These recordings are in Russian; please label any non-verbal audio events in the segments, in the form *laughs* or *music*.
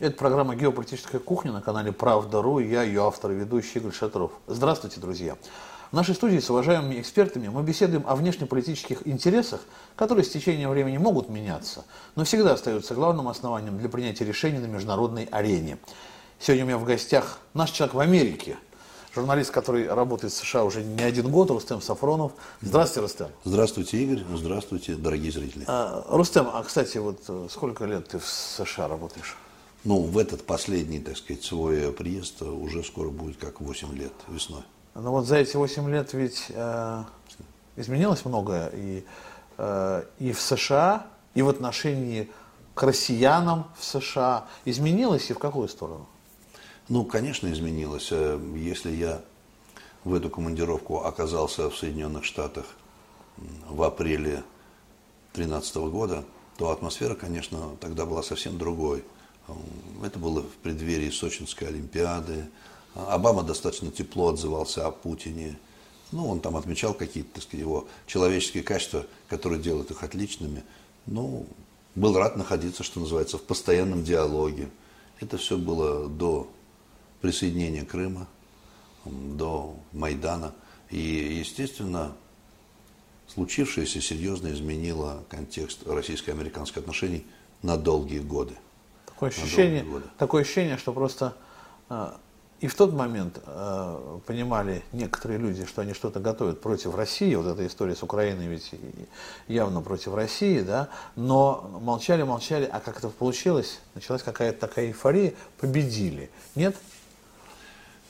Это программа «Геополитическая кухня» на канале «Правда.ру». Я ее автор и ведущий Игорь Шатров. Здравствуйте, друзья. В нашей студии с уважаемыми экспертами мы беседуем о внешнеполитических интересах, которые с течением времени могут меняться, но всегда остаются главным основанием для принятия решений на международной арене. Сегодня у меня в гостях наш человек в Америке, журналист, который работает в США уже не один год, Рустем Сафронов. Здравствуйте, Рустем. Здравствуйте, Игорь. Здравствуйте, дорогие зрители. А, Рустем, а, кстати, вот э, сколько лет ты в США работаешь? Ну, в этот последний, так сказать, свой приезд уже скоро будет как 8 лет весной. Ну вот за эти 8 лет ведь э, изменилось многое и, э, и в США, и в отношении к россиянам в США. Изменилось и в какую сторону? Ну, конечно, изменилось. Э, если я в эту командировку оказался в Соединенных Штатах в апреле 2013 года, то атмосфера, конечно, тогда была совсем другой. Это было в преддверии Сочинской Олимпиады. Обама достаточно тепло отзывался о Путине. Ну, он там отмечал какие-то, так сказать, его человеческие качества, которые делают их отличными. Ну, был рад находиться, что называется, в постоянном диалоге. Это все было до присоединения Крыма, до Майдана. И, естественно, случившееся серьезно изменило контекст российско-американских отношений на долгие годы. Такое ощущение, такое ощущение, что просто э, и в тот момент э, понимали некоторые люди, что они что-то готовят против России, вот эта история с Украиной ведь явно против России, да, но молчали, молчали, а как это получилось, началась какая-то такая эйфория, победили, нет?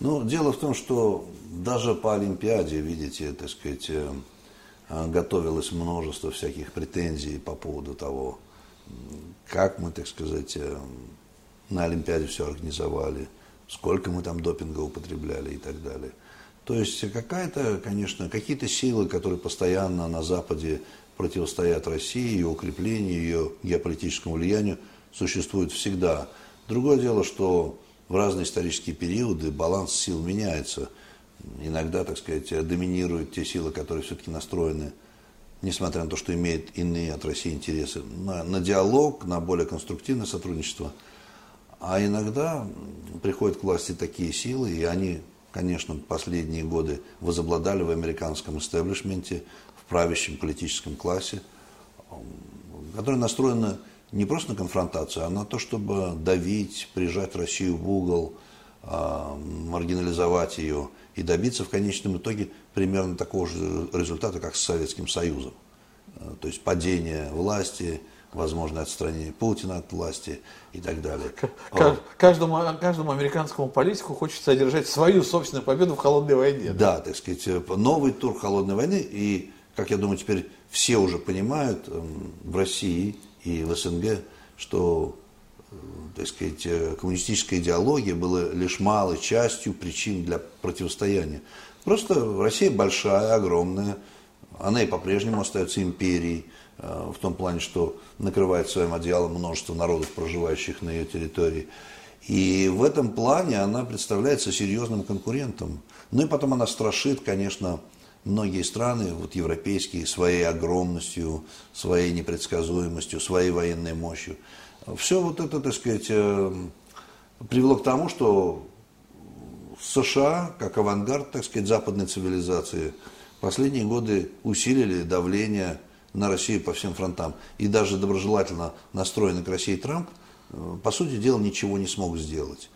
Ну, дело в том, что даже по Олимпиаде, видите, так сказать, э, готовилось множество всяких претензий по поводу того, как мы, так сказать, э, на Олимпиаде все организовали, сколько мы там допинга употребляли и так далее. То есть какая-то, конечно, какие-то силы, которые постоянно на Западе противостоят России, и укреплению ее геополитическому влиянию, существуют всегда. Другое дело, что в разные исторические периоды баланс сил меняется. Иногда, так сказать, доминируют те силы, которые все-таки настроены несмотря на то, что имеет иные от России интересы, на, на диалог, на более конструктивное сотрудничество. А иногда приходят к власти такие силы, и они, конечно, последние годы возобладали в американском истеблишменте, в правящем политическом классе, которые настроены не просто на конфронтацию, а на то, чтобы давить, прижать Россию в угол, маргинализовать ее и добиться в конечном итоге примерно такого же результата, как с Советским Союзом. Э, то есть падение власти, возможное отстранение Путина от власти и так далее. Каждому, каждому американскому политику хочется одержать свою собственную победу в холодной войне. Да, да так сказать, э, новый тур холодной войны. И, как я думаю, теперь все уже понимают эм, в России и в СНГ, что так сказать, коммунистическая идеология была лишь малой частью причин для противостояния. Просто Россия большая, огромная, она и по-прежнему остается империей, э, в том плане, что накрывает своим одеялом множество народов, проживающих на ее территории. И в этом плане она представляется серьезным конкурентом. Ну и потом она страшит, конечно, многие страны, вот европейские, своей огромностью, своей непредсказуемостью, своей военной мощью. Все вот это, так сказать, э, привело к тому, что США, как авангард, так сказать, западной цивилизации, последние годы усилили давление на Россию по всем фронтам. И даже доброжелательно настроенный к России Трамп, э, по сути дела, ничего не смог сделать.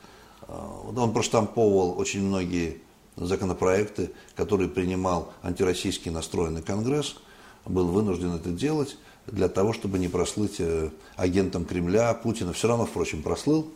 Э, он проштамповывал очень многие законопроекты, которые принимал антироссийский настроенный Конгресс, был вынужден это делать для того, чтобы не прослыть э, агентом Кремля, Путина. Все равно, впрочем, прослыл,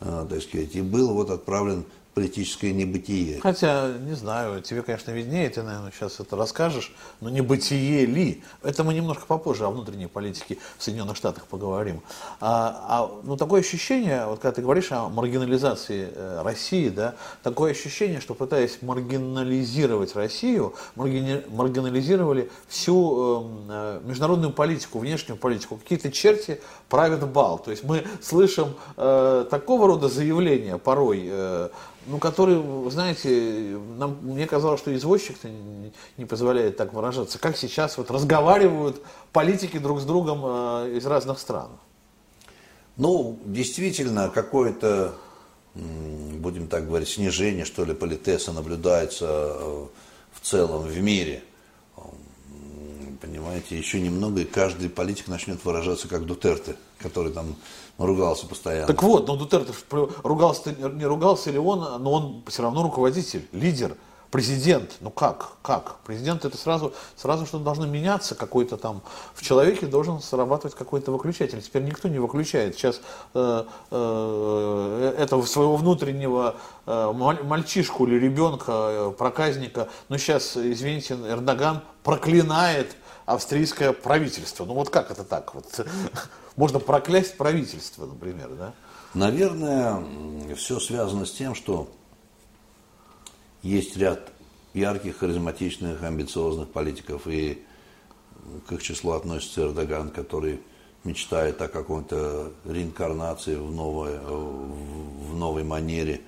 так сказать, и был вот отправлен политическое небытие. Хотя, не знаю, тебе, конечно, виднее, ты, наверное, сейчас это расскажешь, но небытие ли? Это мы немножко попозже о внутренней политике в Соединенных Штатах поговорим. А, а, ну, такое ощущение, вот когда ты говоришь о маргинализации э, России, да, такое ощущение, что пытаясь маргинализировать Россию, маргини, маргинализировали всю эм, э, международную политику, внешнюю политику, какие-то черти правят бал. То есть мы слышим э, такого рода заявления порой, э, ну, который, знаете, нам, мне казалось, что извозчик-то не, не позволяет так выражаться. Как сейчас вот разговаривают политики друг с другом э, из разных стран? Ну, действительно, какое-то, будем так говорить, снижение, что ли, политеса наблюдается э, в целом в мире. Понимаете, еще немного, и каждый политик начнет выражаться как Дутерте, который там ругался постоянно. Так вот, но Дутерте ругался, не ругался ли он, но он все равно руководитель, лидер президент, ну как, как? Президент это сразу, сразу что должно меняться, какой-то там, в человеке должен срабатывать какой-то выключатель. Теперь никто не выключает. Сейчас э, э, этого своего внутреннего э, мальчишку или ребенка, э, проказника, ну сейчас, извините, Эрдоган проклинает австрийское правительство. Ну вот как это так? Вот, *laughs* можно проклясть правительство, например, да? Наверное, все связано с тем, что есть ряд ярких, харизматичных, амбициозных политиков, и к их числу относится Эрдоган, который мечтает о какой-то реинкарнации в новой, в новой манере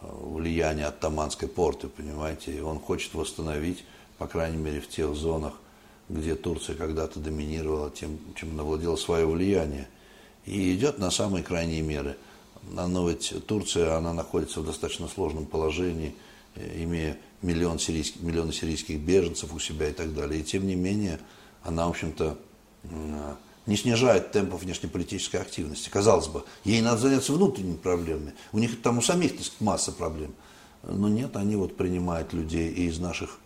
влияния оттаманской порты, понимаете, и он хочет восстановить, по крайней мере, в тех зонах, где Турция когда-то доминировала, тем, чем она владела свое влияние. И идет на самые крайние меры. Но ведь Турция, она находится в достаточно сложном положении – Э, имея миллион сирийских, миллионы сирийских беженцев у себя и так далее. И тем не менее, она, в общем-то, не снижает темпов внешнеполитической активности. Казалось бы, ей надо заняться внутренними проблемами. У них там у самих так сказать, масса проблем. Но нет, они вот принимают людей и из наших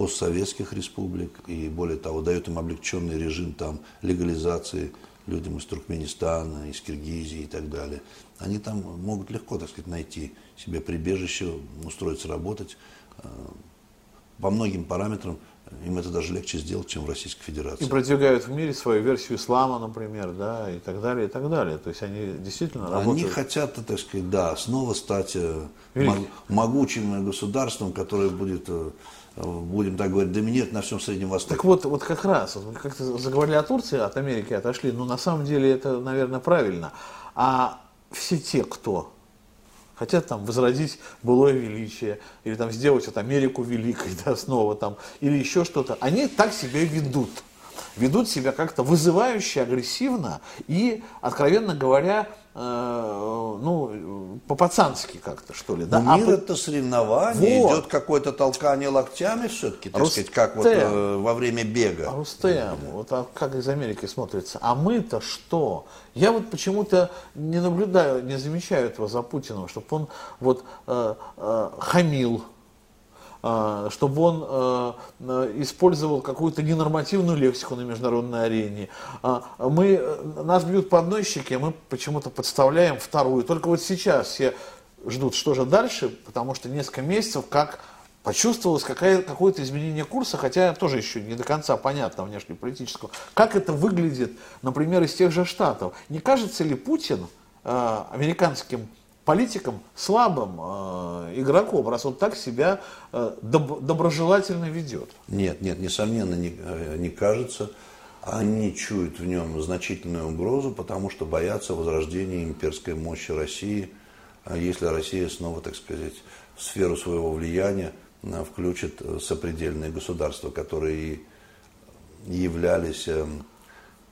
постсоветских республик, и более того, дают им облегченный режим там легализации людям из Туркменистана, из Киргизии и так далее. Они там могут легко, так сказать, найти себе прибежище, устроиться работать. Э, по многим параметрам им это даже легче сделать, чем в Российской Федерации. И продвигают в мире свою версию ислама, например, да, и так далее, и так далее. То есть они действительно работают. Они хотят, так сказать, да, снова стать э, Великий. могучим государством, которое будет, э, будем так говорить, доминировать на всем Среднем Востоке. Так вот, вот как раз, вот как то заговорили о Турции, от Америки отошли, но на самом деле это, наверное, правильно. А все те, кто хотят там возродить былое величие, или там сделать вот Америку великой, *laughs* да, снова там, или еще что-то, они так себя ведут. Ведут себя как-то вызывающе, агрессивно и, откровенно говоря, ну, по-пацански как-то, что ли. Да? Ну, мир а это соревнование, вот. идет какое-то толкание локтями все-таки, так Рустем. сказать, как вот э, во время бега. Рустем, вот а как из Америки смотрится. А мы-то что? Я вот почему-то не наблюдаю, не замечаю этого за Путиным, чтобы он вот э, э, хамил, а, чтобы он а, использовал какую-то ненормативную лексику на международной арене. А, мы, нас бьют по одной щеке, мы почему-то подставляем вторую. Только вот сейчас все ждут, что же дальше, потому что несколько месяцев как почувствовалось какое- какое-то изменение курса, хотя тоже еще не до конца понятно внешнеполитического. Как это выглядит, например, из тех же Штатов? Не кажется ли Путин э, американским политиком слабым э, игроком, раз он так себя э, доб- доброжелательно ведет. Нет, нет, несомненно, не, э, не кажется. Они чуют в нем значительную угрозу, потому что боятся возрождения имперской мощи России, а если Россия снова, так сказать, в сферу своего влияния включит сопредельные государства, которые являлись эм,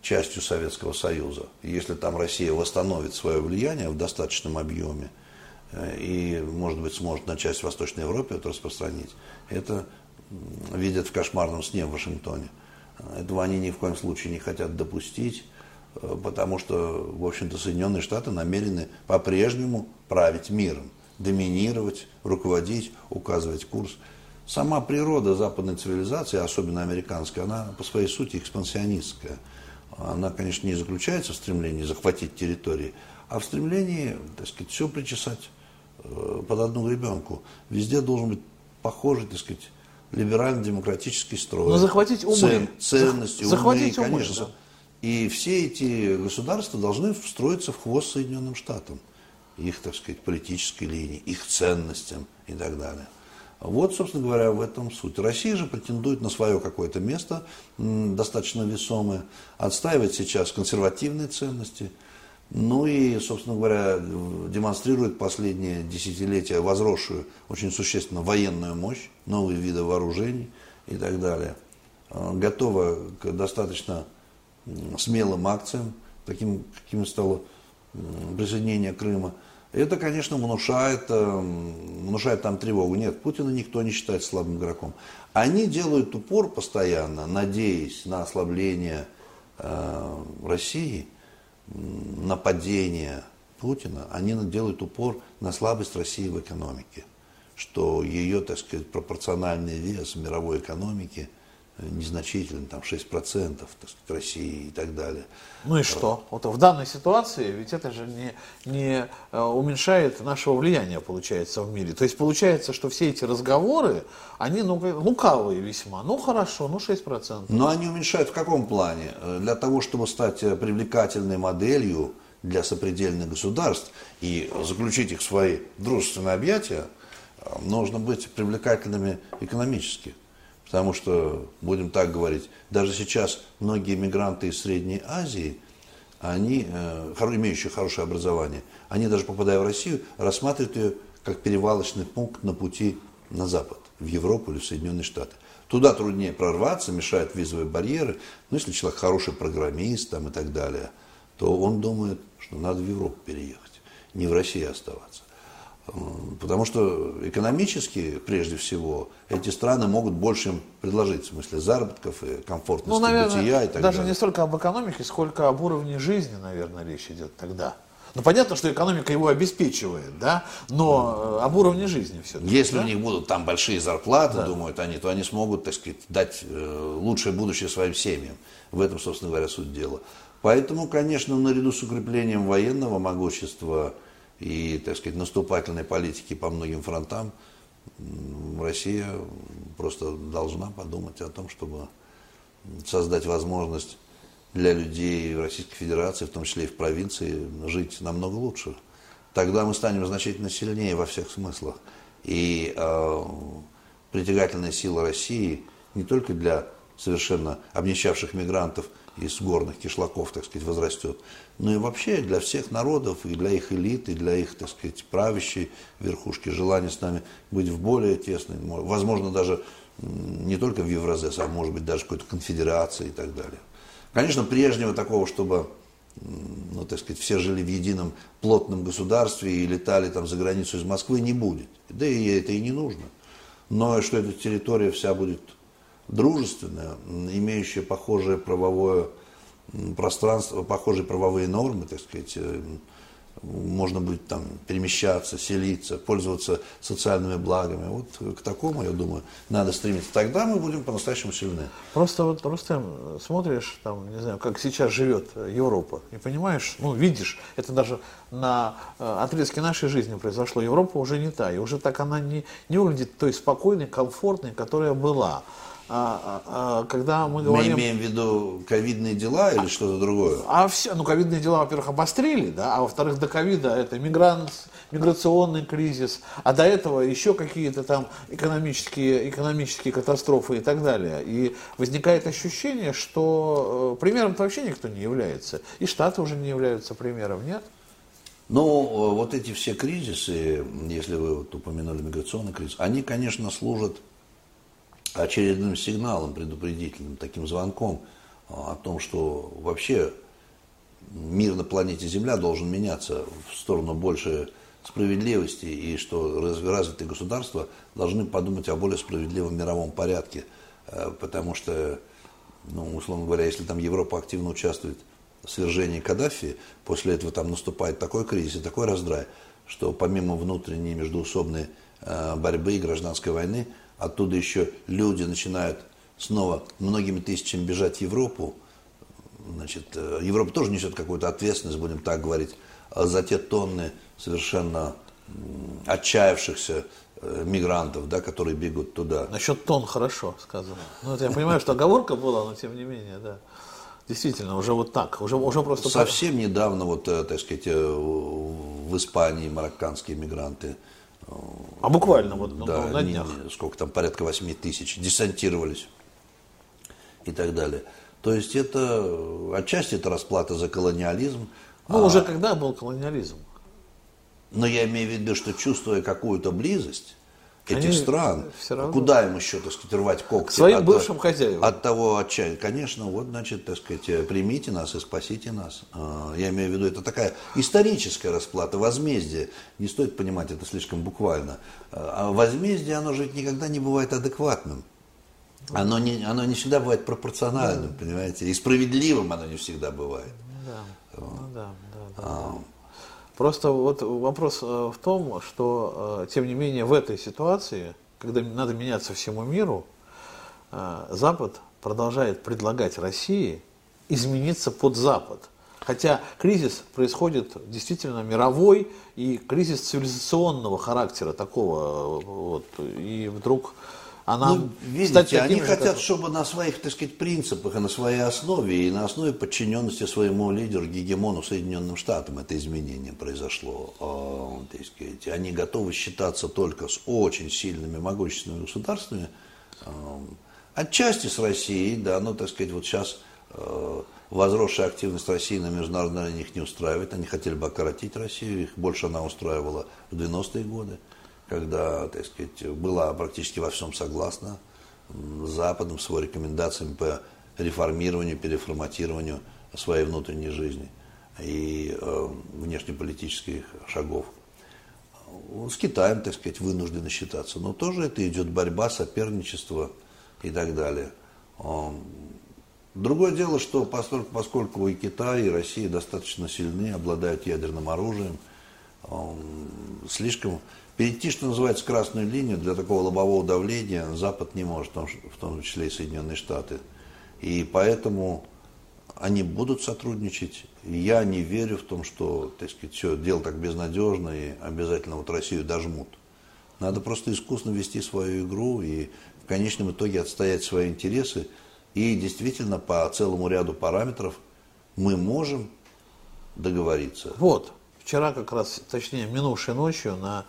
частью Советского Союза. если там Россия восстановит свое влияние в достаточном объеме э, и, может быть, сможет на часть Восточной Европы это распространить, это видят в кошмарном сне в Вашингтоне. Этого они ни в коем случае не хотят допустить, э, потому что, в общем-то, Соединенные Штаты намерены по-прежнему править миром, доминировать, руководить, указывать курс. Сама природа западной цивилизации, особенно американская, она по своей сути экспансионистская – она, конечно, не заключается в стремлении захватить территории, а в стремлении, так сказать, все причесать э, под одну ребенку. Везде должен быть похожий, так сказать, либерально-демократический строй. Но захватить умы. Цен, ценности, захватить умы, конечно. да. И все эти государства должны встроиться в хвост Соединенным Штатам. Их, так сказать, политической линии, их ценностям и так далее. Вот, собственно говоря, в этом суть. Россия же претендует на свое какое-то место, достаточно весомое, отстаивает сейчас консервативные ценности, ну и, собственно говоря, демонстрирует последние десятилетия возросшую очень существенно военную мощь, новые виды вооружений и так далее. А, готова к достаточно смелым акциям, таким, каким стало присоединения Крыма. Это, конечно, внушает, внушает там тревогу. Нет, Путина никто не считает слабым игроком. Они делают упор постоянно, надеясь на ослабление э, России, нападение Путина, они делают упор на слабость России в экономике, что ее, так сказать, пропорциональный вес в мировой экономике незначительный, там 6% так сказать, России и так далее. Ну и что? Вот в данной ситуации ведь это же не, не э, уменьшает нашего влияния, получается, в мире. То есть получается, что все эти разговоры, они ну, лукавые весьма. Ну хорошо, ну 6%. Но они уменьшают в каком плане? Э, для того, чтобы стать э, привлекательной моделью, для сопредельных государств и заключить их в свои дружественные объятия, э, нужно быть привлекательными экономически. Потому что, будем так говорить, даже сейчас многие мигранты из Средней Азии, они, э, имеющие хорошее образование, они даже попадая в Россию, рассматривают ее как перевалочный пункт на пути на Запад, в Европу или в Соединенные Штаты. Туда труднее прорваться, мешают визовые барьеры, ну, если человек хороший программист там, и так далее – то он думает, что надо в Европу переехать, не в России оставаться. Потому что экономически, прежде всего, эти страны могут больше им предложить, в смысле заработков и комфортности ну, наверное, бытия и так даже далее. не столько об экономике, сколько об уровне жизни, наверное, речь идет тогда. Ну, понятно, что экономика его обеспечивает, да, но э, об уровне жизни все. Если да? у них будут там большие зарплаты, да. думают они, то они смогут, так сказать, дать э, лучшее будущее своим семьям. В этом, собственно говоря, суть дела. Поэтому, конечно, наряду с укреплением военного могущества и, так сказать, наступательной политики по многим фронтам, Россия просто должна подумать о том, чтобы создать возможность для людей в Российской Федерации, в том числе и в провинции, жить намного лучше. Тогда мы станем значительно сильнее во всех смыслах. И э, притягательная сила России не только для совершенно обнищавших мигрантов из горных кишлаков, так сказать, возрастет. Но и вообще для всех народов, и для их элит, и для их, так сказать, правящей верхушки желание с нами быть в более тесной, возможно, даже не только в Евразес, а может быть даже какой-то конфедерации и так далее. Конечно, прежнего такого, чтобы ну, так сказать, все жили в едином плотном государстве и летали там за границу из Москвы, не будет. Да и это и не нужно. Но что эта территория вся будет дружественная, имеющая похожее правовое пространство, похожие правовые нормы, так сказать, э, можно будет там перемещаться, селиться, пользоваться социальными благами. Вот к такому, я думаю, надо стремиться. Тогда мы будем по-настоящему сильны. Просто вот, Рустем, смотришь, там, не знаю, как сейчас живет Европа, и понимаешь, ну, видишь, это даже на э, отрезке нашей жизни произошло. Европа уже не та, и уже так она не, не выглядит той спокойной, комфортной, которая была. А, а, а, когда мы говорим... Мы имеем в виду ковидные дела или что-то другое? А все, ну ковидные дела, во-первых, обострили, да, а во-вторых, до ковида это мигрант, миграционный кризис, а до этого еще какие-то там экономические, экономические катастрофы и так далее. И возникает ощущение, что э, примером-то вообще никто не является. И Штаты уже не являются примером, нет? Ну, вот эти все кризисы, если вы вот упомянули миграционный кризис, они, конечно, служат очередным сигналом предупредительным, таким звонком а, о том, что вообще мир на планете Земля должен меняться в сторону большей справедливости и что развитые государства должны подумать о более справедливом мировом порядке, э, потому что, ну, условно говоря, если там Европа активно участвует в свержении Каддафи, после этого там наступает такой кризис и такой раздрай, что помимо внутренней междуусобной э, борьбы и гражданской войны, оттуда еще люди начинают снова многими тысячами бежать в Европу, значит, э, Европа тоже несет какую-то ответственность, будем так говорить, а за те тонны совершенно отчаявшихся э, мигрантов, да, которые бегут туда. Насчет тон хорошо сказано. Ну, это я понимаю, что оговорка была, но тем не менее, да. Действительно, уже вот так, уже, уже просто... Совсем недавно, вот, э, так сказать, в Испании марокканские мигранты а буквально вот да, на днях. Не, сколько там, порядка 8 тысяч, десантировались и так далее. То есть это, отчасти это расплата за колониализм. Ну, а, уже когда был колониализм? Но я имею в виду, что чувствуя какую-то близость, этих стран. все равно- Куда им еще, так сказать, рвать когти? Своим от, бывшим хозяевам. От того отчаяния. Конечно, вот, значит, так сказать, э, примите нас и спасите нас. А, Я имею в виду, это такая историческая расплата, возмездие. Не стоит понимать это слишком буквально. А возмездие, оно же ведь никогда не бывает адекватным. Оно не, оно не всегда бывает пропорциональным, понимаете? И справедливым оно не всегда бывает. Да, ну да, да, да. Просто вот вопрос э, в том, что, э, тем не менее, в этой ситуации, когда надо меняться всему миру, э, Запад продолжает предлагать России измениться под Запад. Хотя кризис происходит действительно мировой и кризис цивилизационного характера такого. Вот, и вдруг она Ну, видите, стать они же, хотят, как- чтобы на своих, так сказать, принципах и на своей основе, и на основе подчиненности своему лидеру, гегемону Соединенным Штатам это изменение произошло. А, так сказать, они готовы считаться только с очень сильными, могущественными государствами, а, отчасти с Россией, да, но, так сказать, вот сейчас э, возросшая активность России на международной арене их не устраивает. Они хотели бы окоротить Россию, их больше она устраивала в 90-е годы, когда, так сказать, была практически во всем согласна с Западом, с его рекомендациями по реформированию, переформатированию своей внутренней жизни и э, внешнеполитических шагов. С Китаем, так сказать, вынуждены считаться. Но тоже это идет борьба, соперничество и так далее. Другое дело, что поскольку, поскольку и Китай, и Россия достаточно сильны, обладают ядерным оружием, слишком перейти, что называется, красную линию для такого лобового давления Запад не может, в том, числе и Соединенные Штаты. И поэтому они будут сотрудничать. Я не верю в том, что, так сказать, все, дело так безнадежно и обязательно вот Россию дожмут. Надо просто искусно вести свою игру и в конечном итоге отстоять свои интересы. И действительно по целому ряду параметров мы можем договориться. Вот, вчера как раз, точнее, минувшей ночью на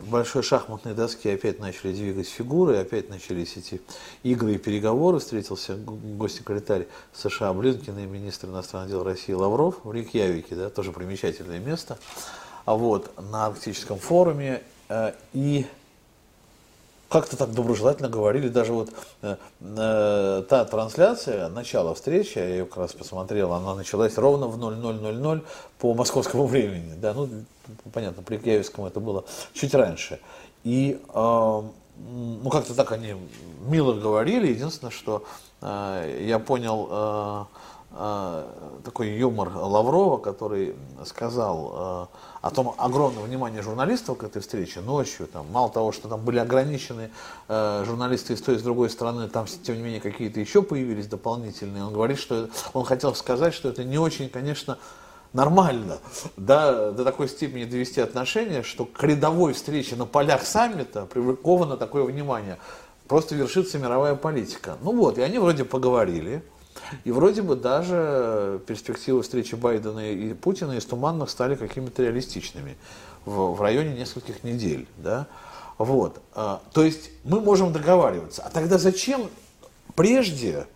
большой шахматной доске опять начали двигать фигуры, опять начались эти игры и переговоры. Встретился госсекретарь США Блинкин и министр иностранных дел России Лавров в Рейкьявике, да, тоже примечательное место, а вот, на Арктическом форуме. Э, И как-то так доброжелательно говорили, даже вот э, э, та трансляция, начало встречи, я ее как раз посмотрел, она началась ровно в 00.00 по московскому *laughs* времени, да, ну, понятно, при Киевском это было чуть раньше. И, э, ну, как-то так они мило говорили, единственное, что э, я понял э, такой юмор Лаврова, который сказал э, о том огромном внимании журналистов к этой встрече ночью. Там, мало того, что там были ограничены э, журналисты с той, и с другой стороны, там, тем не менее, какие-то еще появились дополнительные. Он говорит, что он хотел сказать, что это не очень, конечно, нормально да, до такой степени довести отношения, что к рядовой встрече на полях саммита приковано такое внимание. Просто вершится мировая политика. Ну вот, и они вроде поговорили. И вроде бы даже перспективы встречи Байдена и Путина из туманных стали какими-то реалистичными в, в районе нескольких недель. Да? Вот. А, То есть мы можем договариваться. А тогда зачем прежде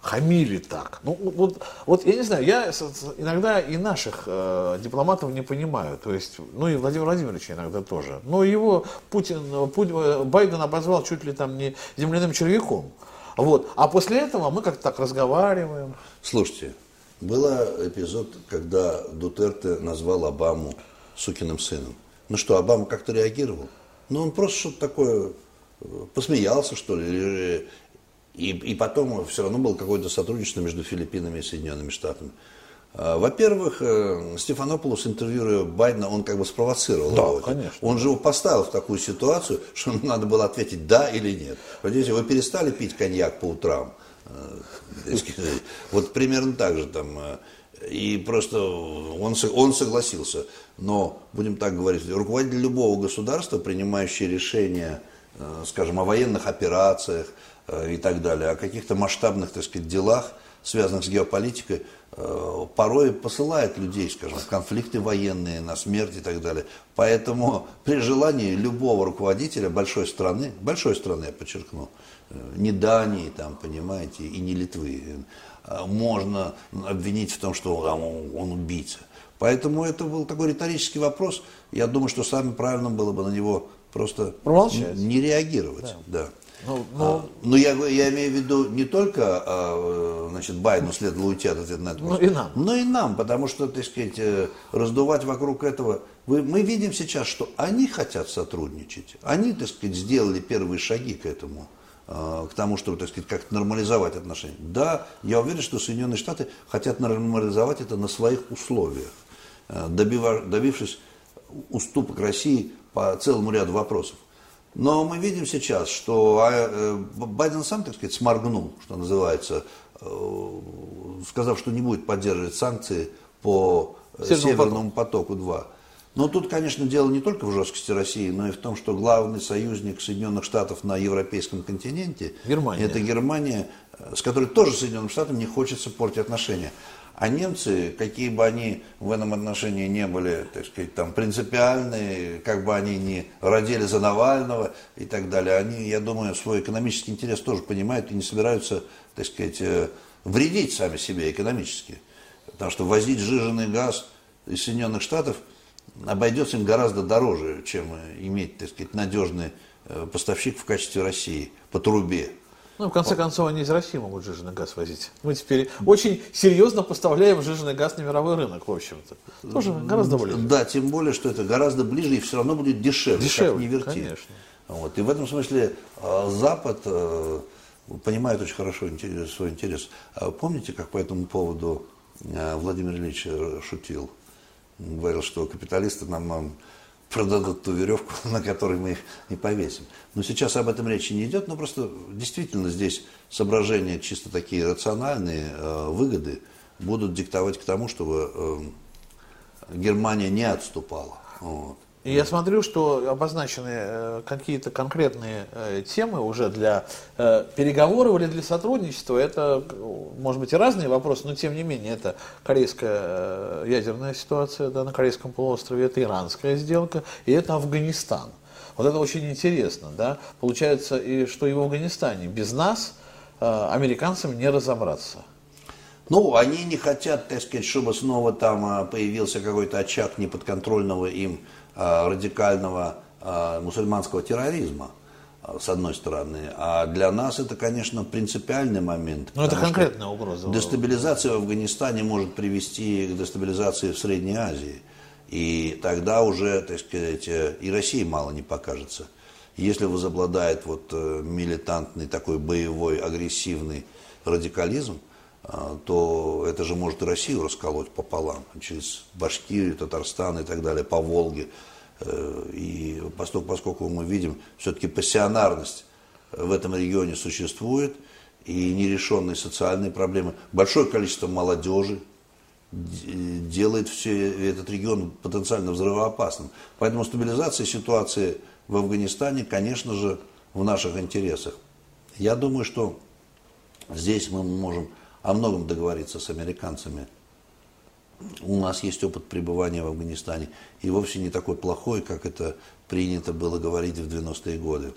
хамили так? Ну вот, вот я не знаю, я иногда и наших э, дипломатов не понимаю. То есть, ну и Владимир Владимирович иногда тоже. Но его Путин, Пу- Байден обозвал чуть ли там не земляным червяком. Вот. А после этого мы как-то так разговариваем. Слушайте, был эпизод, когда Дутерте назвал Обаму сукиным сыном. Ну что, Обама как-то реагировал? Ну, он просто что-то такое э, посмеялся, что ли. И, и потом все равно было какое-то сотрудничество между Филиппинами и Соединенными Штатами. А, Во-первых, э, Стефанополос, интервьюируя Байдена, он как бы спровоцировал Да, его. конечно. Он же его поставил в такую ситуацию, *laughs* что ему надо было ответить да или нет. Понимаете, вы перестали пить коньяк по утрам. Э. *laughs* Вот примерно так же там. э, И просто он, он согласился. Но, будем так говорить, руководитель любого государства, принимающий решения, э, скажем, о военных операциях э, и так далее, о каких-то масштабных, так сказать, делах, связанных с геополитикой, э, порой посылает людей, скажем, в конфликты военные, на смерть и так далее. Поэтому при желании любого руководителя большой страны, большой страны, я подчеркну, э, не Дании, там, понимаете, и не Литвы, э, можно обвинить в том, что он, он убийца. Поэтому это был такой риторический вопрос. Я думаю, что самым правильным было бы на него просто Промолчать. не реагировать. Да. Да. Ну, ну, а, но я, я имею в виду не только а, значит, Байдену следовало уйти от ответа на этот вопрос, но и нам. Но и нам, потому что, так сказать, э, раздувать вокруг этого. Вы, мы видим сейчас, что они хотят сотрудничать. Они, так сказать, сделали первые шаги к этому а, к тому, чтобы, так сказать, как-то нормализовать отношения. Да, я уверен, что Соединенные Штаты хотят нормализовать это на своих условиях, э, добившись уступок России по целому ряду вопросов. Но мы видим сейчас, что а, э, Байден сам, так сказать, сморгнул, что называется, э, сказав, что не будет поддерживать санкции по э, Северному, Северному потоку-2. Но тут, конечно, дело не только в жесткости России, но и в том, что главный союзник Соединенных Штатов на европейском континенте Германия. это Германия, с которой тоже Соединенным Штатам не хочется портить отношения. А немцы, какие бы они в этом отношении не были, так сказать, там, принципиальные, как бы они ни родили за Навального и так далее, они, я думаю, свой экономический интерес тоже понимают и не собираются, так сказать, э, вредить сами себе экономически. Потому что возить жиженый газ из Соединенных Штатов обойдется им гораздо дороже, чем иметь, так сказать, надежный э, поставщик в качестве России по трубе. Ну, в конце концов, они из России могут жиженый газ возить. Мы теперь очень серьезно поставляем жиженый газ на мировой рынок, в общем-то. Тоже гораздо ближе. Да, тем более, что это гораздо ближе и все равно будет дешевле, дешевле как не верти. Конечно. Вот. И в этом смысле а, Запад э, понимает очень хорошо свой интерес. А помните, как по этому поводу э, Владимир Ильич шутил? Говорил, что капиталисты нам продадут ту веревку, *laughs* на которой мы их не повесим. Но сейчас об этом речи не идет, но просто действительно здесь соображения чисто такие рациональные, э, выгоды будут диктовать к тому, чтобы э, Германия не отступала. Вот. И я смотрю, что обозначены э, какие-то конкретные темы уже для переговоров или для сотрудничества. Это, может быть, и разные вопросы, но тем не менее, это корейская ядерная ситуация да, на Корейском полуострове, это иранская сделка, и это Афганистан. Вот это очень интересно. Да? Получается, и что и в Афганистане без нас американцам не разобраться. Ну, они не хотят, так сказать, чтобы снова там появился какой-то очаг неподконтрольного им Э, радикального э, мусульманского терроризма, э, с одной стороны. А для нас это, конечно, принципиальный момент. Но ну, это конкретная угроза. Дестабилизация в Афганистане может привести к дестабилизации в Средней Азии. И тогда уже, так сказать, и России мало не покажется. Если возобладает вот милитантный такой боевой, агрессивный радикализм, то это же может и Россию расколоть пополам, через Башкирию, Татарстан и так далее, по Волге. Э, и поскольку, поскольку мы видим, все-таки пассионарность в этом регионе существует, и нерешенные социальные проблемы, большое количество молодежи делает все этот регион потенциально взрывоопасным. Поэтому стабилизация ситуации в Афганистане, конечно же, в наших интересах. Я думаю, что здесь мы можем о многом договориться с американцами – у нас есть опыт пребывания в Афганистане, и вовсе не такой плохой, как это принято было говорить в 90-е годы.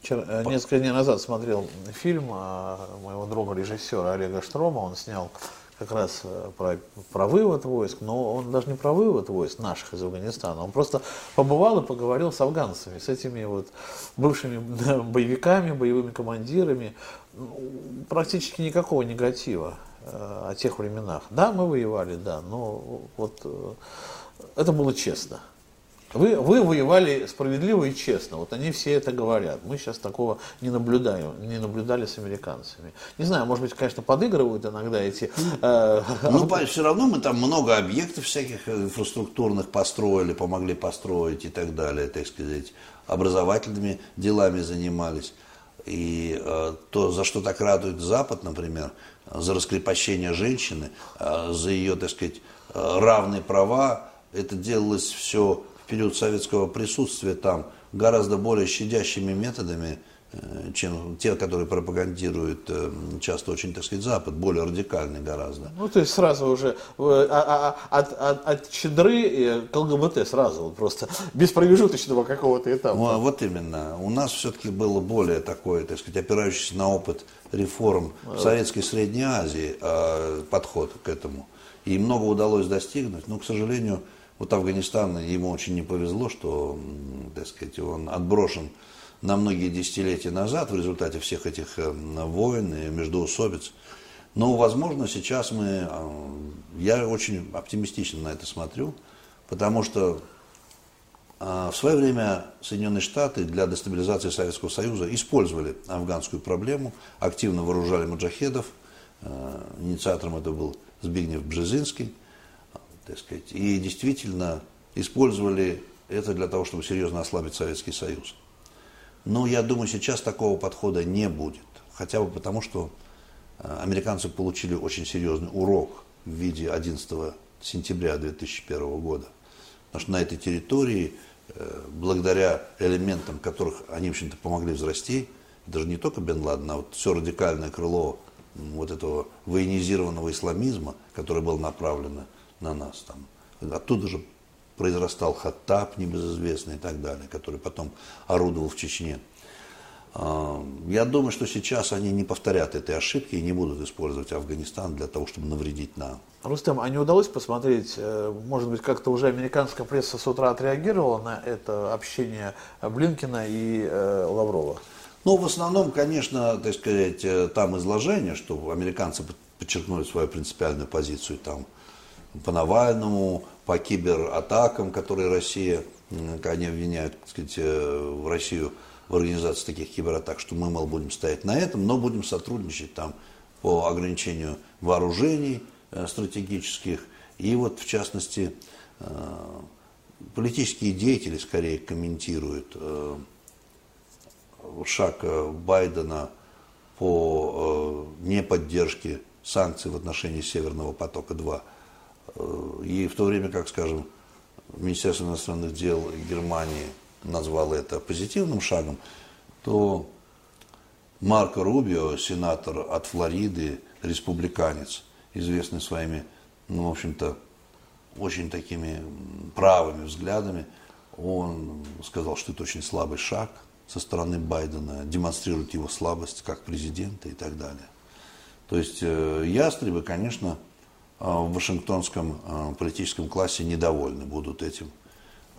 Вчера, э, несколько дней назад смотрел фильм а, моего друга режиссера Олега Штрома, он снял как раз э, про, про вывод войск, но он даже не про вывод войск наших из Афганистана, он просто побывал и поговорил с афганцами, с этими вот бывшими *laughs* боевиками, боевыми командирами, практически никакого негатива о тех временах. Да, мы воевали, да, но вот э, это было честно. Вы, вы воевали справедливо и честно. Вот они все это говорят. Мы сейчас такого не наблюдаем, не наблюдали с американцами. Не знаю, может быть, конечно, подыгрывают иногда эти. Э, ну, все равно мы там много объектов всяких инфраструктурных построили, помогли построить и так далее, так сказать, образовательными делами занимались. И э, то, за что так радует Запад, например, за раскрепощение женщины, э, за ее, так сказать, э, равные права. Это делалось все период советского присутствия там гораздо более щадящими методами, э, чем те, которые пропагандируют часто очень, так сказать, Запад, более радикальный гораздо. Ну, то есть сразу уже а, а, а, от, от, от щедры к ЛГБТ сразу, вот просто *laughs* без промежуточного какого-то этапа. Ну, вот именно. У нас все-таки было более такое, так сказать, опирающееся на опыт реформ в Советской Средней Азии э, подход к этому. И много удалось достигнуть, но, к сожалению, вот Афганистан, ему очень не повезло, что так сказать, он отброшен на многие десятилетия назад в результате всех этих э, войн и междоусобиц. Но, возможно, сейчас мы, э, я очень оптимистично на это смотрю, потому что э, в свое время Соединенные Штаты для дестабилизации Советского Союза использовали афганскую проблему, активно вооружали маджахедов. Инициатором это был Збигнев Бжезинский. Так сказать, и действительно использовали это для того, чтобы серьезно ослабить Советский Союз. Но я думаю, сейчас такого подхода не будет. Хотя бы потому, что э, американцы получили очень серьезный урок в виде 11 сентября 2001 года. Потому что на этой территории, э, благодаря элементам, которых они, в общем-то, помогли взрасти, даже не только Бен Ладен, а вот все радикальное крыло вот этого военизированного исламизма, которое было направлено на нас. Там. Оттуда же произрастал Хаттаб, небезызвестный и так далее, который потом орудовал в Чечне. А, я думаю, что сейчас они не повторят этой ошибки и не будут использовать Афганистан для того, чтобы навредить нам. Рустем, а не удалось посмотреть, э, может быть, как-то уже американская пресса с утра отреагировала на это общение Блинкина и э, Лаврова? Ну, в основном, конечно, так сказать, э, там изложение, что американцы подчеркнули свою принципиальную позицию там по Навальному, по кибератакам, которые Россия, они обвиняют так сказать, э, в Россию в организации таких кибератак, что мы, мол, будем стоять на этом, но будем сотрудничать там по ограничению вооружений э, стратегических. И вот, в частности, э, политические деятели скорее комментируют шаг Байдена по неподдержке санкций в отношении Северного потока-2. И в то время, как, скажем, Министерство иностранных дел Германии назвало это позитивным шагом, то Марко Рубио, сенатор от Флориды, республиканец, известный своими, ну, в общем-то, очень такими правыми взглядами, он сказал, что это очень слабый шаг со стороны Байдена, демонстрирует его слабость как президента и так далее. То есть э, ястребы, конечно, в вашингтонском а, политическом классе недовольны будут этим,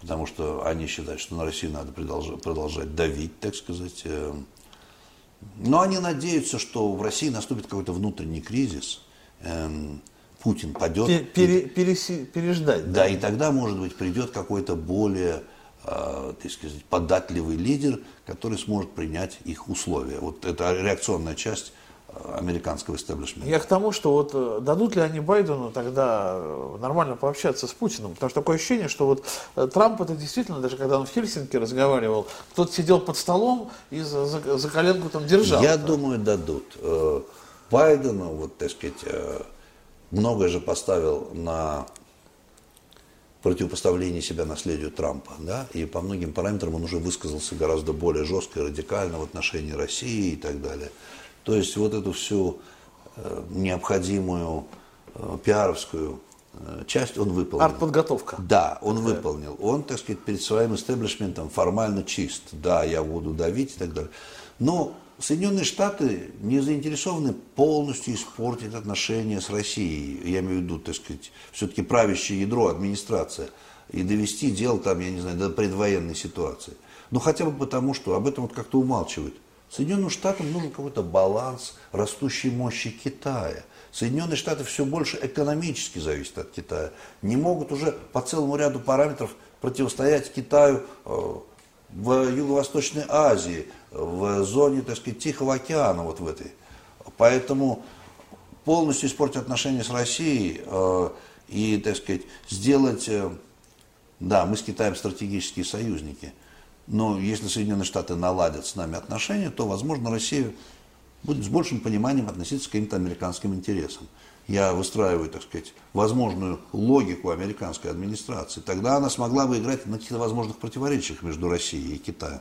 потому что они считают, что на Россию надо продолжать, продолжать давить, так сказать. Э. Но они надеются, что в России наступит какой-то внутренний кризис, эм, Путин падет. Пере, пере, переждать. Да, да, и тогда, может быть, придет какой-то более э, так сказать, податливый лидер, который сможет принять их условия. Вот это реакционная часть американского истеблишмента. Я к тому, что вот э, дадут ли они Байдену тогда э, нормально пообщаться с Путиным, потому что такое ощущение, что вот э, Трамп это действительно, даже когда он в Хельсинки разговаривал, кто-то сидел под столом и за, за, за коленку там держал. Я думаю, дадут. Байдену, вот, так сказать, многое же поставил на противопоставление себя наследию Трампа, да, и по многим параметрам он уже высказался гораздо более жестко и радикально в отношении России и так далее. То есть вот эту всю э, необходимую э, пиаровскую э, часть он выполнил. Артподготовка. Да, он Такая. выполнил. Он, так сказать, перед своим истеблишментом формально чист. Да, я буду давить и так далее. Но Соединенные Штаты не заинтересованы полностью испортить отношения с Россией. Я имею в виду, так сказать, все-таки правящее ядро, администрация. И довести дело там, я не знаю, до предвоенной ситуации. Но хотя бы потому, что об этом вот как-то умалчивают. Соединенным Штатам нужен какой-то баланс растущей мощи Китая. Соединенные Штаты все больше экономически зависят от Китая. Не могут уже по целому ряду параметров противостоять Китаю э, в Юго-Восточной Азии, в зоне, так сказать, Тихого океана, вот в этой. Поэтому полностью испортить отношения с Россией э, и, так сказать, сделать, э, да, мы с Китаем стратегические союзники – но если Соединенные Штаты наладят с нами отношения, то, возможно, Россия будет с большим пониманием относиться к каким-то американским интересам. Я выстраиваю, так сказать, возможную логику американской администрации. Тогда она смогла бы играть на каких-то возможных противоречиях между Россией и Китаем.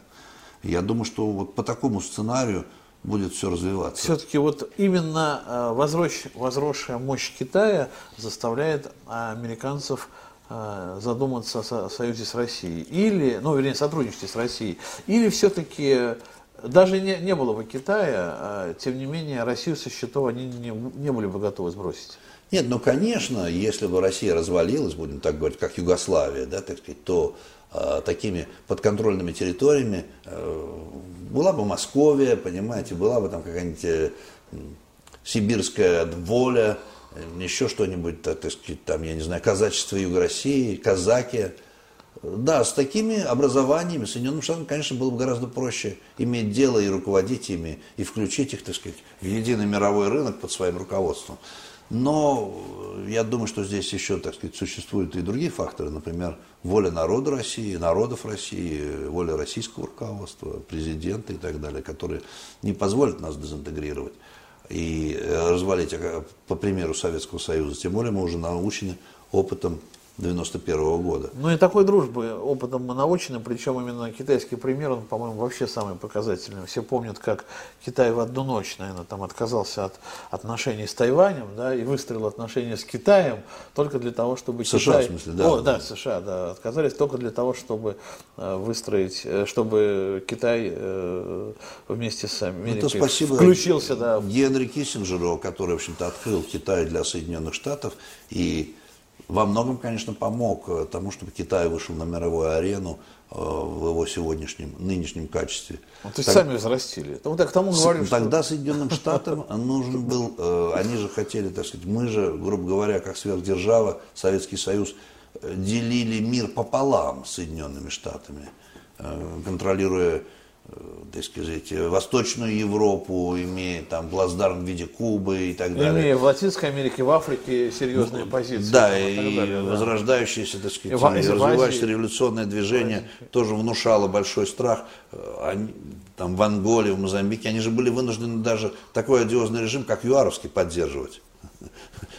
Я думаю, что вот по такому сценарию будет все развиваться. Все-таки вот именно э, возросшая мощь Китая заставляет американцев Э, задуматься о союзе с Россией, или, ну, вернее, сотрудничестве с Россией, или все-таки даже не, не было бы Китая, а, тем не менее, Россию со счетов они не, не были бы готовы сбросить. Нет, ну, конечно, если бы Россия развалилась, будем так говорить, как Югославия, да, так сказать, то э, такими подконтрольными территориями э, была бы Московия, понимаете, была бы там какая-нибудь э, сибирская воля, э, еще что-нибудь, так, так сказать, там, я не знаю, казачество Юга России, казаки. Да, с такими образованиями Соединенным Штатам, конечно, было бы гораздо проще иметь дело и руководить ими, и включить их, так сказать, в единый мировой рынок под своим руководством. Но я думаю, что здесь еще, так сказать, существуют и другие факторы, например, воля народа России, народов России, воля российского руководства, президента и так далее, которые не позволят нас дезинтегрировать и развалить, а, по примеру Советского Союза. Тем более мы уже научены опытом 91 -го года. Ну и такой дружбы опытом мы научены, причем именно китайский пример, он, по-моему, вообще самый показательный. Все помнят, как Китай в одну ночь, наверное, там отказался от отношений с Тайванем, да, и выстроил отношения с Китаем только для того, чтобы США, Китай... в смысле, да. О, да, США, да, отказались только для того, чтобы э, выстроить, э, чтобы Китай э, вместе с Америкой Это спасибо включился, да. Генри Киссинджеру, который, в общем-то, открыл Китай для Соединенных Штатов и во многом, конечно, помог э, тому, чтобы Китай вышел на мировую арену э, в его сегодняшнем, нынешнем качестве. Ну, то есть так, сами взрастили. Вот я к тому говорю, с, что... Тогда Соединенным Штатам нужен был, э, они же хотели, так сказать, мы же, грубо говоря, как сверхдержава, Советский Союз, делили мир пополам с Соединенными Штатами, контролируя так сказать, Восточную Европу, имея там плацдарм в виде Кубы и так далее. Имея в Латинской Америке, в Африке серьезные ну, позиции. Да, там, и, и далее, возрождающееся, так сказать, и, и развивающееся революционное движение тоже внушало большой страх. Э, они, там в Анголе, в Мозамбике, они же были вынуждены даже такой одиозный режим, как ЮАРовский, поддерживать. *laughs*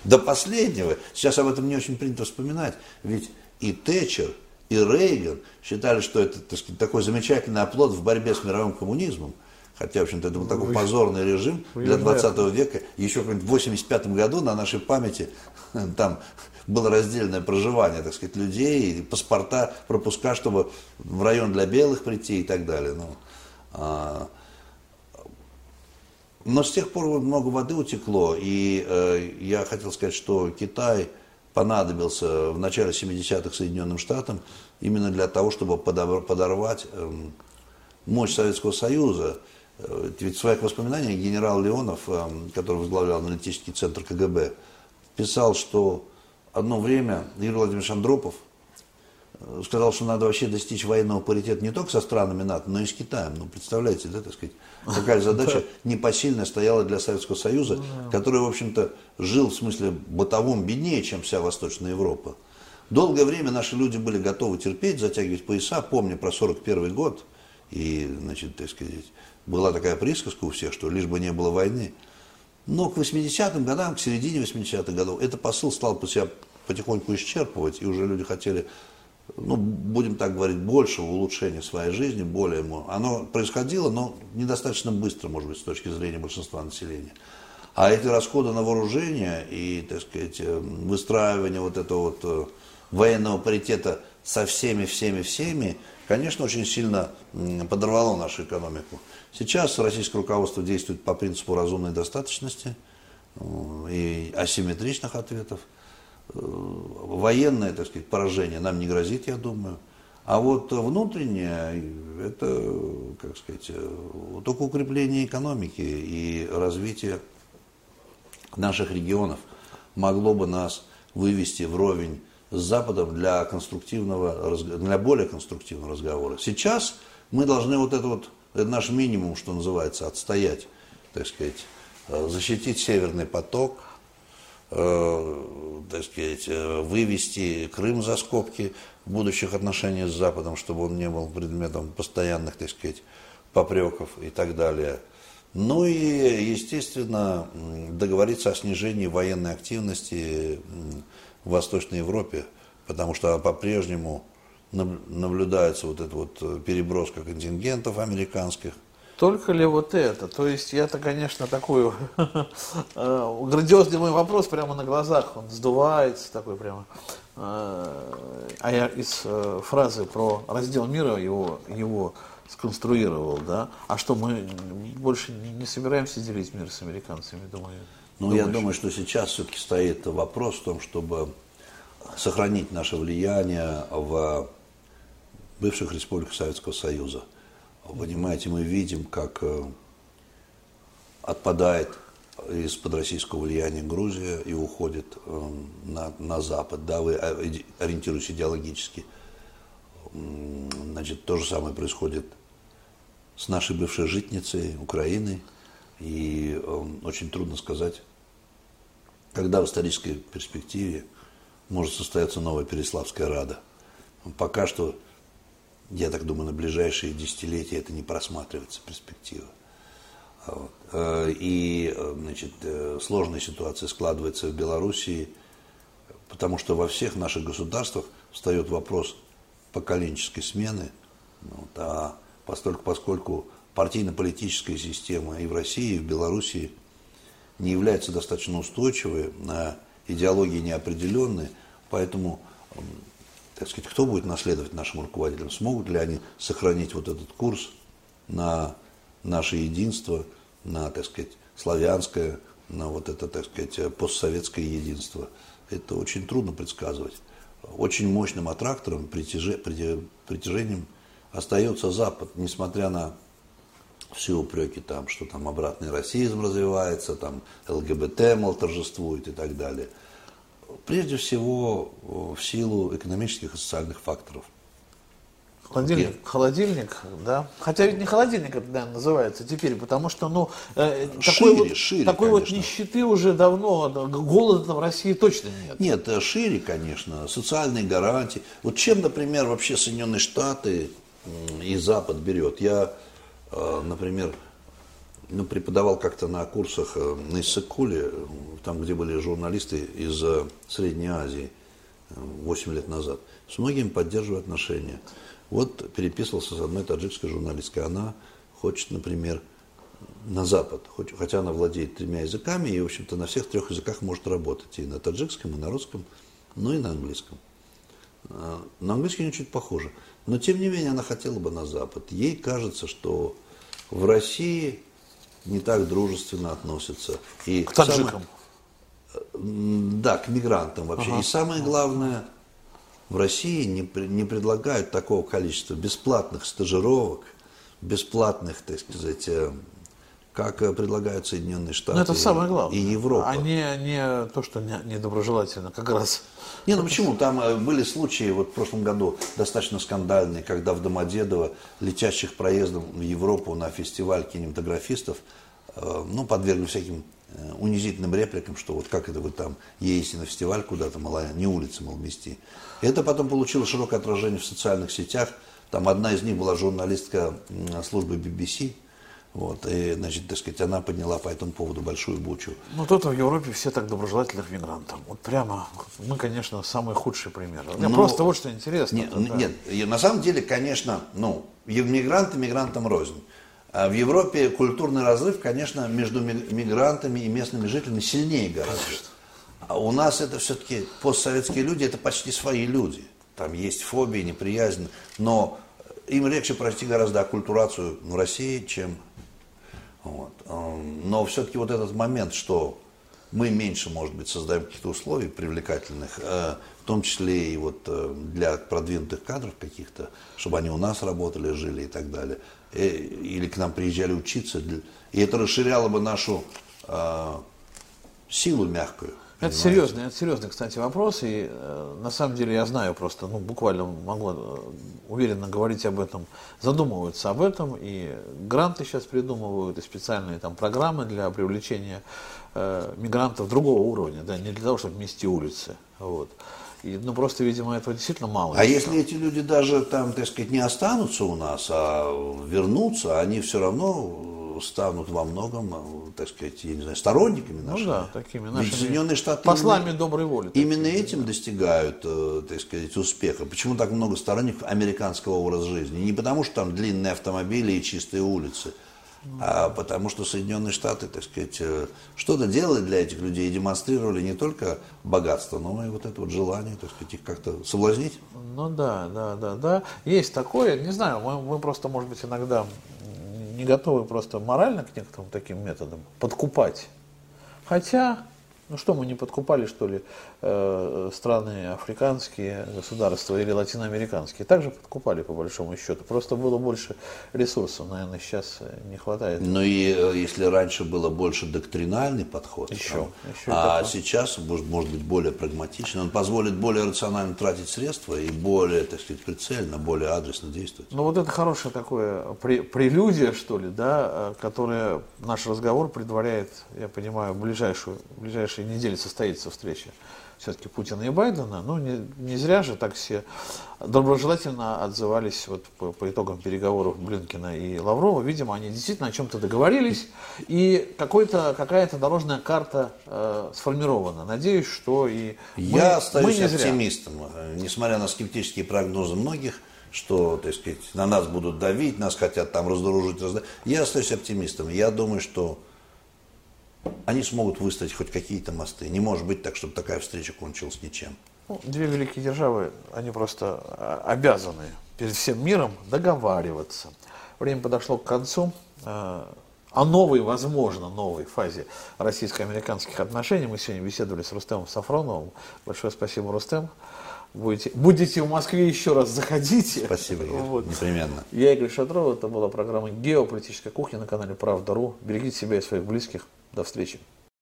До последнего. Сейчас об этом не очень принято вспоминать. Ведь и Тэтчер, и Рейган считали, что это так сказать, такой замечательный оплот в борьбе с мировым коммунизмом. Хотя, в общем-то, это был такой позорный режим для 20 века. Еще в 85 году на нашей памяти там было разделенное проживание, так сказать, людей, паспорта, пропуска, чтобы в район для белых прийти и так далее. Ну, а, но с тех пор много воды утекло, и э, я хотел сказать, что Китай понадобился в начале 70-х Соединенным Штатам именно для того, чтобы подорвать эм, мощь Советского Союза. Э, ведь в своих воспоминаниях генерал Леонов, эм, который возглавлял аналитический центр КГБ, писал, что одно время Юрий Владимирович Андропов сказал, что надо вообще достичь военного паритета не только со странами НАТО, но и с Китаем. Ну, представляете, да, так сказать, такая задача *laughs* непосильная стояла для Советского Союза, который, в общем-то, жил в смысле бытовом беднее, чем вся Восточная Европа. Долгое время наши люди были готовы терпеть, затягивать пояса, помня про 41 год. И, значит, так сказать, была такая присказка у всех, что лишь бы не было войны. Но к 80-м годам, к середине 80-х годов, этот посыл стал по себя потихоньку исчерпывать, и уже люди хотели ну, будем так говорить, большего улучшения своей жизни, более оно происходило, но недостаточно быстро, может быть, с точки зрения большинства населения. А эти расходы на вооружение и, так сказать, э, выстраивание вот этого вот э, военного паритета со всеми, всеми, всеми, конечно, очень сильно подорвало нашу экономику. Сейчас российское руководство действует по принципу разумной достаточности э, и асимметричных ответов. Военное, так сказать, поражение нам не грозит, я думаю. А вот внутреннее, это, как сказать, только укрепление экономики и развитие наших регионов могло бы нас вывести вровень с Западом для конструктивного, для более конструктивного разговора. Сейчас мы должны вот это вот, это наш минимум, что называется, отстоять, так сказать, э, защитить Северный поток, так сказать, э, вывести Крым за скобки будущих отношений с Западом, чтобы он не был предметом постоянных, так сказать, попреков и так далее. Ну и, естественно, договориться о снижении военной активности в Восточной Европе, потому что по-прежнему наблюдается вот эта вот переброска контингентов американских только ли вот это? То есть я-то, конечно, такой *laughs* э, грандиозный мой вопрос прямо на глазах, он сдувается такой прямо. Э, а я из э, фразы про раздел мира его, его сконструировал, да? А что, мы больше не собираемся делить мир с американцами, думаю? Ну, я думаю, что сейчас все-таки стоит вопрос в том, чтобы сохранить наше влияние в бывших республиках Советского Союза. Понимаете, мы видим, как э, отпадает из-под российского влияния Грузия и уходит э, на, на Запад, да, вы ориентируетесь идеологически. Значит, то же самое происходит с нашей бывшей житницей Украины. И э, очень трудно сказать, когда в исторической перспективе может состояться новая Переславская Рада. Пока что, я так думаю, на ближайшие десятилетия это не просматривается перспектива. Вот. Э, и э, значит, э, сложная ситуация складывается в Белоруссии, потому что во всех наших государствах встает вопрос поколенческой смены, вот, а поскольку, поскольку партийно-политическая система и в России, и в Белоруссии не является достаточно устойчивой, на идеологии неопределенные, поэтому, так сказать, кто будет наследовать нашим руководителям? Смогут ли они сохранить вот этот курс на наше единство, на, так сказать, славянское, на вот это, так сказать, постсоветское единство? Это очень трудно предсказывать. Очень мощным аттрактором, притяжением остается Запад, несмотря на все упреки там, что там обратный расизм развивается, там ЛГБТ, мол, торжествует и так далее. Прежде всего в силу экономических и социальных факторов. Холодильник, холодильник, да. Хотя ведь не холодильник это, наверное, называется теперь, потому что, ну, э, шире, такой, вот, шире, такой вот нищеты уже давно, голода в России точно нет. Нет, э, шире, конечно, социальные гарантии. Вот чем, например, вообще Соединенные Штаты и Запад берет? Я Э, например, ну, преподавал как-то на курсах э, на Иссыкуле, там, где были журналисты из э, Средней Азии 8 лет назад. С многими поддерживаю отношения. Вот переписывался с одной таджикской журналисткой. Она хочет, например, на Запад, хотя она владеет тремя языками и, в общем-то, на всех трех языках может работать. И на таджикском, и на русском, ну и на английском. На английский не чуть похоже. Но, тем не менее, она хотела бы на Запад. Ей кажется, что в России не так дружественно относятся. И к таджикам? Самое, да, к мигрантам вообще. Ага. И самое главное, в России не, не предлагают такого количества бесплатных стажировок, бесплатных, так сказать, э, как э, предлагают Соединенные Штаты Но это самое главное. и Европа. А не, не то, что недоброжелательно, как раз. Не, ну почему? Там э, были случаи, вот в прошлом году достаточно скандальные, когда в Домодедово, летящих проездом в Европу на фестиваль кинематографистов, э, ну, подвергли всяким унизительным репликам, что вот как это вы там едете на фестиваль куда-то, мол, а не улицы, мол, мести. Это потом получило широкое отражение в социальных сетях. Там одна из них была журналистка службы BBC, вот, и, значит, так сказать, она подняла по этому поводу большую бучу. Ну, тут в Европе все так доброжелательны к мигрантам. Вот прямо, мы, конечно, самый худший пример. Мне ну, просто вот что интересно. Нет, да. нет, на самом деле, конечно, ну, мигранты мигрантам рознь. А в Европе культурный разрыв, конечно, между мигрантами и местными жителями сильнее гораздо. А у нас это все-таки постсоветские люди, это почти свои люди. Там есть фобии, неприязнь, но им легче пройти гораздо оккультурацию в России, чем вот. Эм, но все-таки вот этот момент, что мы меньше, может быть, создаем каких-то условий привлекательных, э, в том числе и вот э, для продвинутых кадров каких-то, чтобы они у нас работали, жили и так далее, э, или к нам приезжали учиться, и это расширяло бы нашу силу мягкую. Это серьезный, это серьезный, кстати, вопрос. И э, на самом деле я знаю просто, ну, буквально могу э, уверенно говорить об этом, задумываются об этом, и гранты сейчас придумывают, и специальные там программы для привлечения э, мигрантов другого уровня, да, не для того, чтобы мести улицы. Вот. И, ну, просто, видимо, этого действительно мало. А если эти люди даже там, так сказать, не останутся у нас, а вернутся, они все равно станут во многом, э, так сказать, я не знаю, сторонниками нашими. Ну да, такими нашими Соединенные Штаты послами именно, доброй воли. Именно такие, этим да. достигают, э, так сказать, успеха. Почему так много сторонников американского образа жизни? Не потому, что там длинные автомобили и чистые улицы, а потому что Соединенные Штаты, так сказать, э, что-то делали для этих людей и демонстрировали не только богатство, но и вот это вот желание, так сказать, их как-то соблазнить. Ну да, да, да, да. Есть такое, не знаю, мы, мы просто, может быть, иногда не готовы просто морально к некоторым таким методам подкупать. Хотя, ну что, мы не подкупали, что ли, страны африканские государства или латиноамериканские? Также подкупали, по большому счету. Просто было больше ресурсов, наверное, сейчас не хватает. Ну и э, если раньше было больше доктринальный подход, Еще, там, еще а такой. сейчас может, может быть более прагматичный, он позволит более рационально тратить средства и более, так сказать, прицельно, более адресно действовать. Ну вот это хорошее такое пре- прелюдия, что ли, да, э, которая наш разговор предваряет, я понимаю, ближайшую, в ближайшие недели состоится встреча все-таки Путина и Байдена. Ну, не, не зря же так все доброжелательно отзывались вот по, по итогам переговоров Блинкина и Лаврова. Видимо, они действительно о чем-то договорились, и какая-то дорожная карта э, сформирована. Надеюсь, что и мы, Я мы остаюсь не зря. оптимистом, э, несмотря на скептические прогнозы многих, что, так сказать, на нас будут давить, нас хотят там разоружить, разда- Я остаюсь оптимистом. Я думаю, что они смогут выстроить хоть какие-то мосты. Не может быть так, чтобы такая встреча кончилась ничем. Ну, две великие державы, они просто а, обязаны перед всем миром договариваться. Время подошло к концу. Э, О новой, возможно, новой фазе российско-американских отношений мы сегодня беседовали с Рустемом Сафроновым. Большое спасибо, Рустем. Будете, будете в Москве еще раз, заходите. Спасибо, Игорь. Вот. Непременно. Я Игорь Шатров, это была программа «Геополитическая кухня» на канале «Правда.ру». Берегите себя и своих близких. До встречи.